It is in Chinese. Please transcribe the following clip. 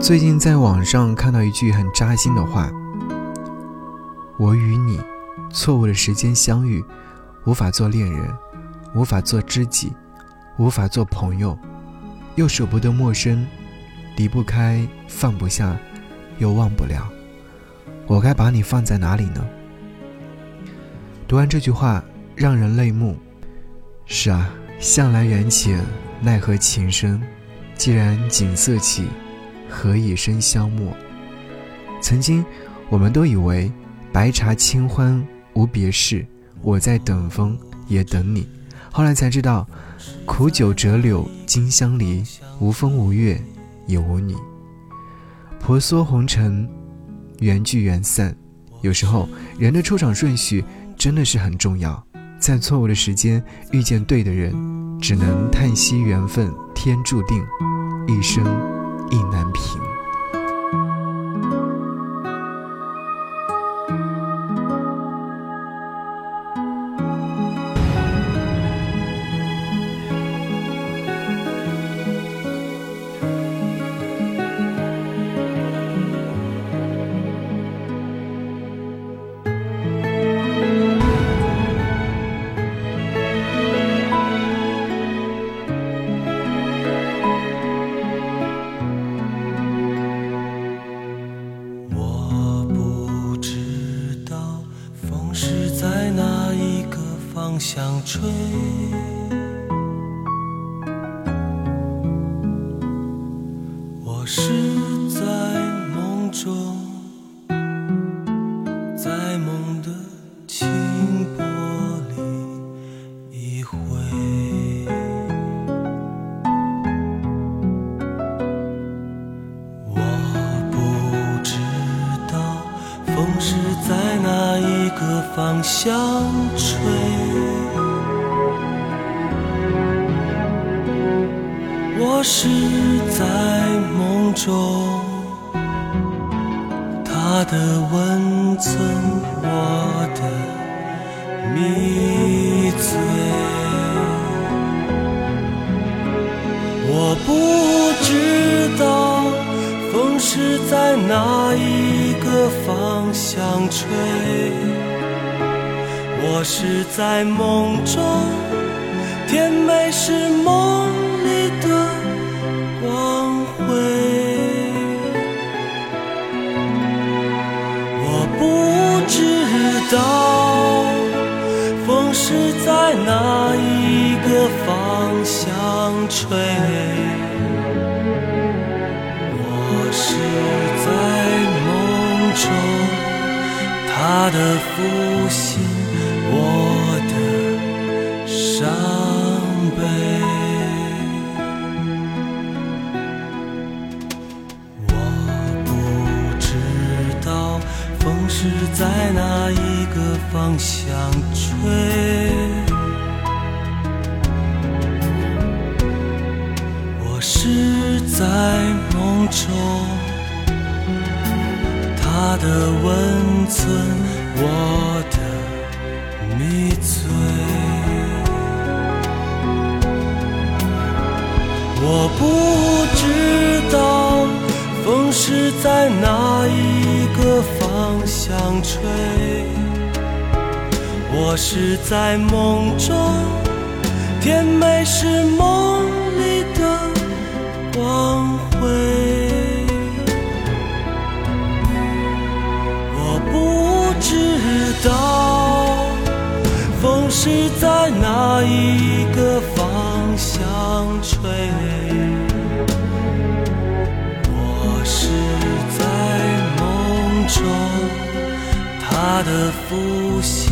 最近在网上看到一句很扎心的话：“我与你错误的时间相遇，无法做恋人，无法做知己，无法做朋友，又舍不得陌生，离不开，放不下，又忘不了。我该把你放在哪里呢？”读完这句话，让人泪目。是啊，向来缘浅，奈何情深。既然景色起。何以笙箫默？曾经，我们都以为白茶清欢无别事，我在等风也等你。后来才知道，苦酒折柳金相离，无风无月也无你。婆娑红尘，缘聚缘散。有时候，人的出场顺序真的是很重要。在错误的时间遇见对的人，只能叹息缘分天注定，一生。意难平。是在哪一个方向吹？我是风是在哪一个方向吹。我是在梦中，他的温存，我的是在哪一个方向吹，我是在梦中，甜美是梦里的。光辉，我不知道风是在哪一个方向吹，我是他的负心，我的伤悲。我不知道风是在哪一个方向吹？我是在梦中，他的温存，我的迷醉。我不知道风是在哪一个方。向吹，我是在梦中，甜美是梦是在哪一个方向吹？我是在梦中，他的呼吸。